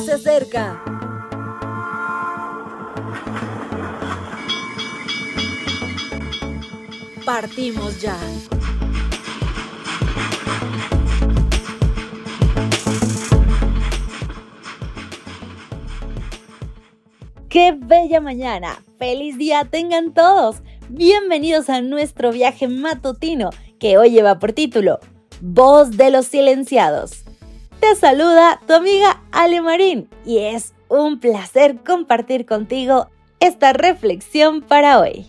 se acerca. Partimos ya. ¡Qué bella mañana! ¡Feliz día tengan todos! Bienvenidos a nuestro viaje matutino que hoy lleva por título Voz de los Silenciados. Saluda tu amiga Ale Marín y es un placer compartir contigo esta reflexión para hoy.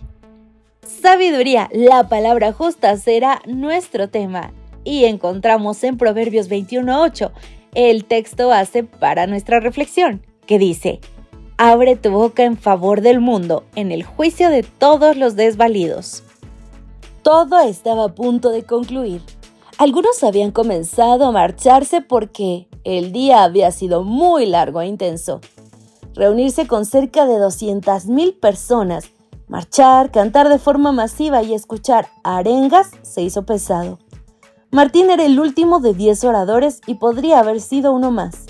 Sabiduría, la palabra justa será nuestro tema y encontramos en Proverbios 21.8 el texto base para nuestra reflexión, que dice, Abre tu boca en favor del mundo, en el juicio de todos los desvalidos. Todo estaba a punto de concluir. Algunos habían comenzado a marcharse porque el día había sido muy largo e intenso. Reunirse con cerca de 200.000 personas, marchar, cantar de forma masiva y escuchar arengas se hizo pesado. Martín era el último de 10 oradores y podría haber sido uno más.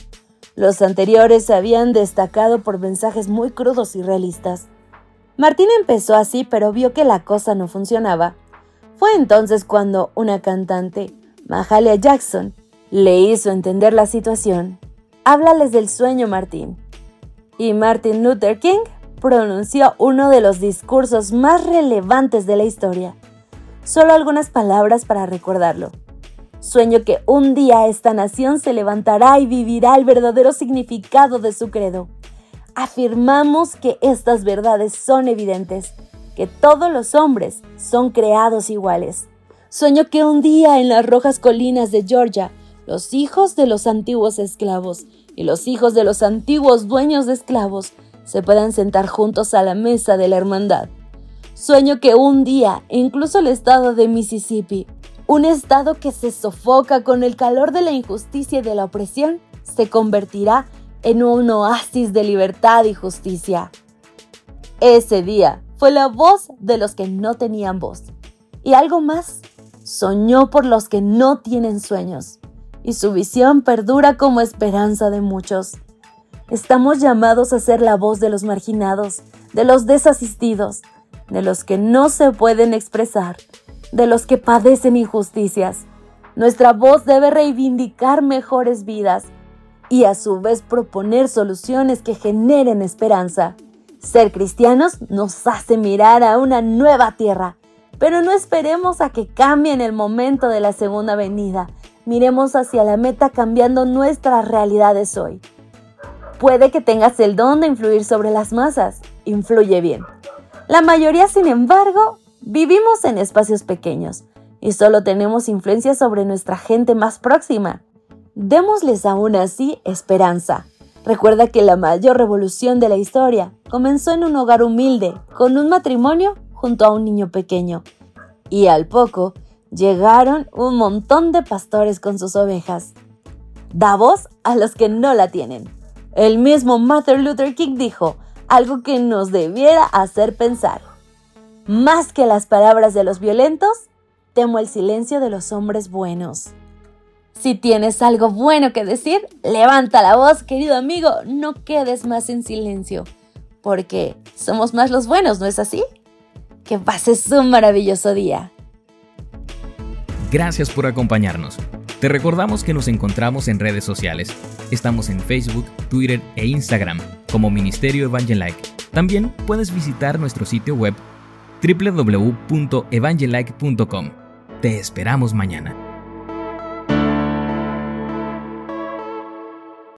Los anteriores se habían destacado por mensajes muy crudos y realistas. Martín empezó así, pero vio que la cosa no funcionaba fue entonces cuando una cantante, Mahalia Jackson, le hizo entender la situación. Háblales del sueño, Martín. Y Martin Luther King pronunció uno de los discursos más relevantes de la historia. Solo algunas palabras para recordarlo. Sueño que un día esta nación se levantará y vivirá el verdadero significado de su credo. Afirmamos que estas verdades son evidentes que todos los hombres son creados iguales. Sueño que un día en las rojas colinas de Georgia, los hijos de los antiguos esclavos y los hijos de los antiguos dueños de esclavos se puedan sentar juntos a la mesa de la hermandad. Sueño que un día, incluso el estado de Mississippi, un estado que se sofoca con el calor de la injusticia y de la opresión, se convertirá en un oasis de libertad y justicia. Ese día fue la voz de los que no tenían voz. Y algo más, soñó por los que no tienen sueños. Y su visión perdura como esperanza de muchos. Estamos llamados a ser la voz de los marginados, de los desasistidos, de los que no se pueden expresar, de los que padecen injusticias. Nuestra voz debe reivindicar mejores vidas y a su vez proponer soluciones que generen esperanza. Ser cristianos nos hace mirar a una nueva tierra, pero no esperemos a que cambie en el momento de la segunda venida. Miremos hacia la meta cambiando nuestras realidades hoy. Puede que tengas el don de influir sobre las masas. Influye bien. La mayoría, sin embargo, vivimos en espacios pequeños y solo tenemos influencia sobre nuestra gente más próxima. Démosles aún así esperanza. Recuerda que la mayor revolución de la historia comenzó en un hogar humilde, con un matrimonio junto a un niño pequeño. Y al poco llegaron un montón de pastores con sus ovejas. Da voz a los que no la tienen. El mismo Martin Luther King dijo algo que nos debiera hacer pensar. Más que las palabras de los violentos, temo el silencio de los hombres buenos. Si tienes algo bueno que decir, levanta la voz, querido amigo, no quedes más en silencio, porque somos más los buenos, ¿no es así? Que pases un maravilloso día. Gracias por acompañarnos. Te recordamos que nos encontramos en redes sociales. Estamos en Facebook, Twitter e Instagram como Ministerio Evangelike. También puedes visitar nuestro sitio web www.evangelike.com. Te esperamos mañana.